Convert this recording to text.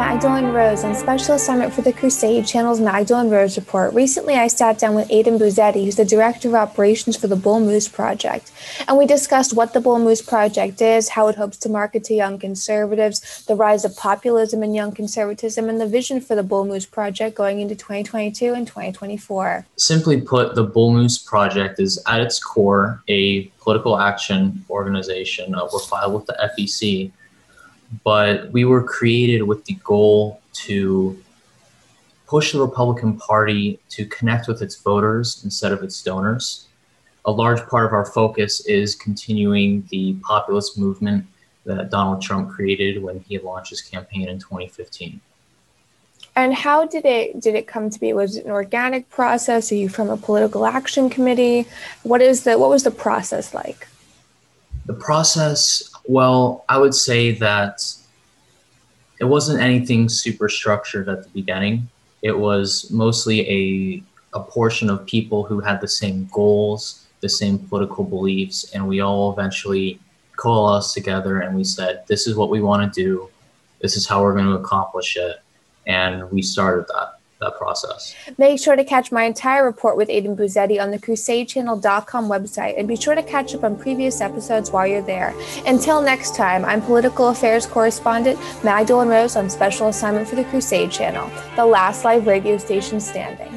Magdalene Rose on special assignment for the Crusade Channel's Magdalene Rose Report. Recently, I sat down with Aiden Buzzetti, who's the Director of Operations for the Bull Moose Project, and we discussed what the Bull Moose Project is, how it hopes to market to young conservatives, the rise of populism in young conservatism, and the vision for the Bull Moose Project going into 2022 and 2024. Simply put, the Bull Moose Project is at its core a political action organization. Uh, we're filed with the FEC but we were created with the goal to push the Republican Party to connect with its voters instead of its donors. A large part of our focus is continuing the populist movement that Donald Trump created when he launched his campaign in 2015. And how did it did it come to be? Was it an organic process? Are you from a political action committee? What is the what was the process like? The process well, I would say that it wasn't anything super structured at the beginning. It was mostly a a portion of people who had the same goals, the same political beliefs, and we all eventually coalesced together and we said, "This is what we want to do. This is how we're going to accomplish it," and we started that that process. Make sure to catch my entire report with Aiden Buzzetti on the crusadechannel.com website and be sure to catch up on previous episodes while you're there. Until next time, I'm political affairs correspondent Magdalene Rose on special assignment for the Crusade Channel, the last live radio station standing.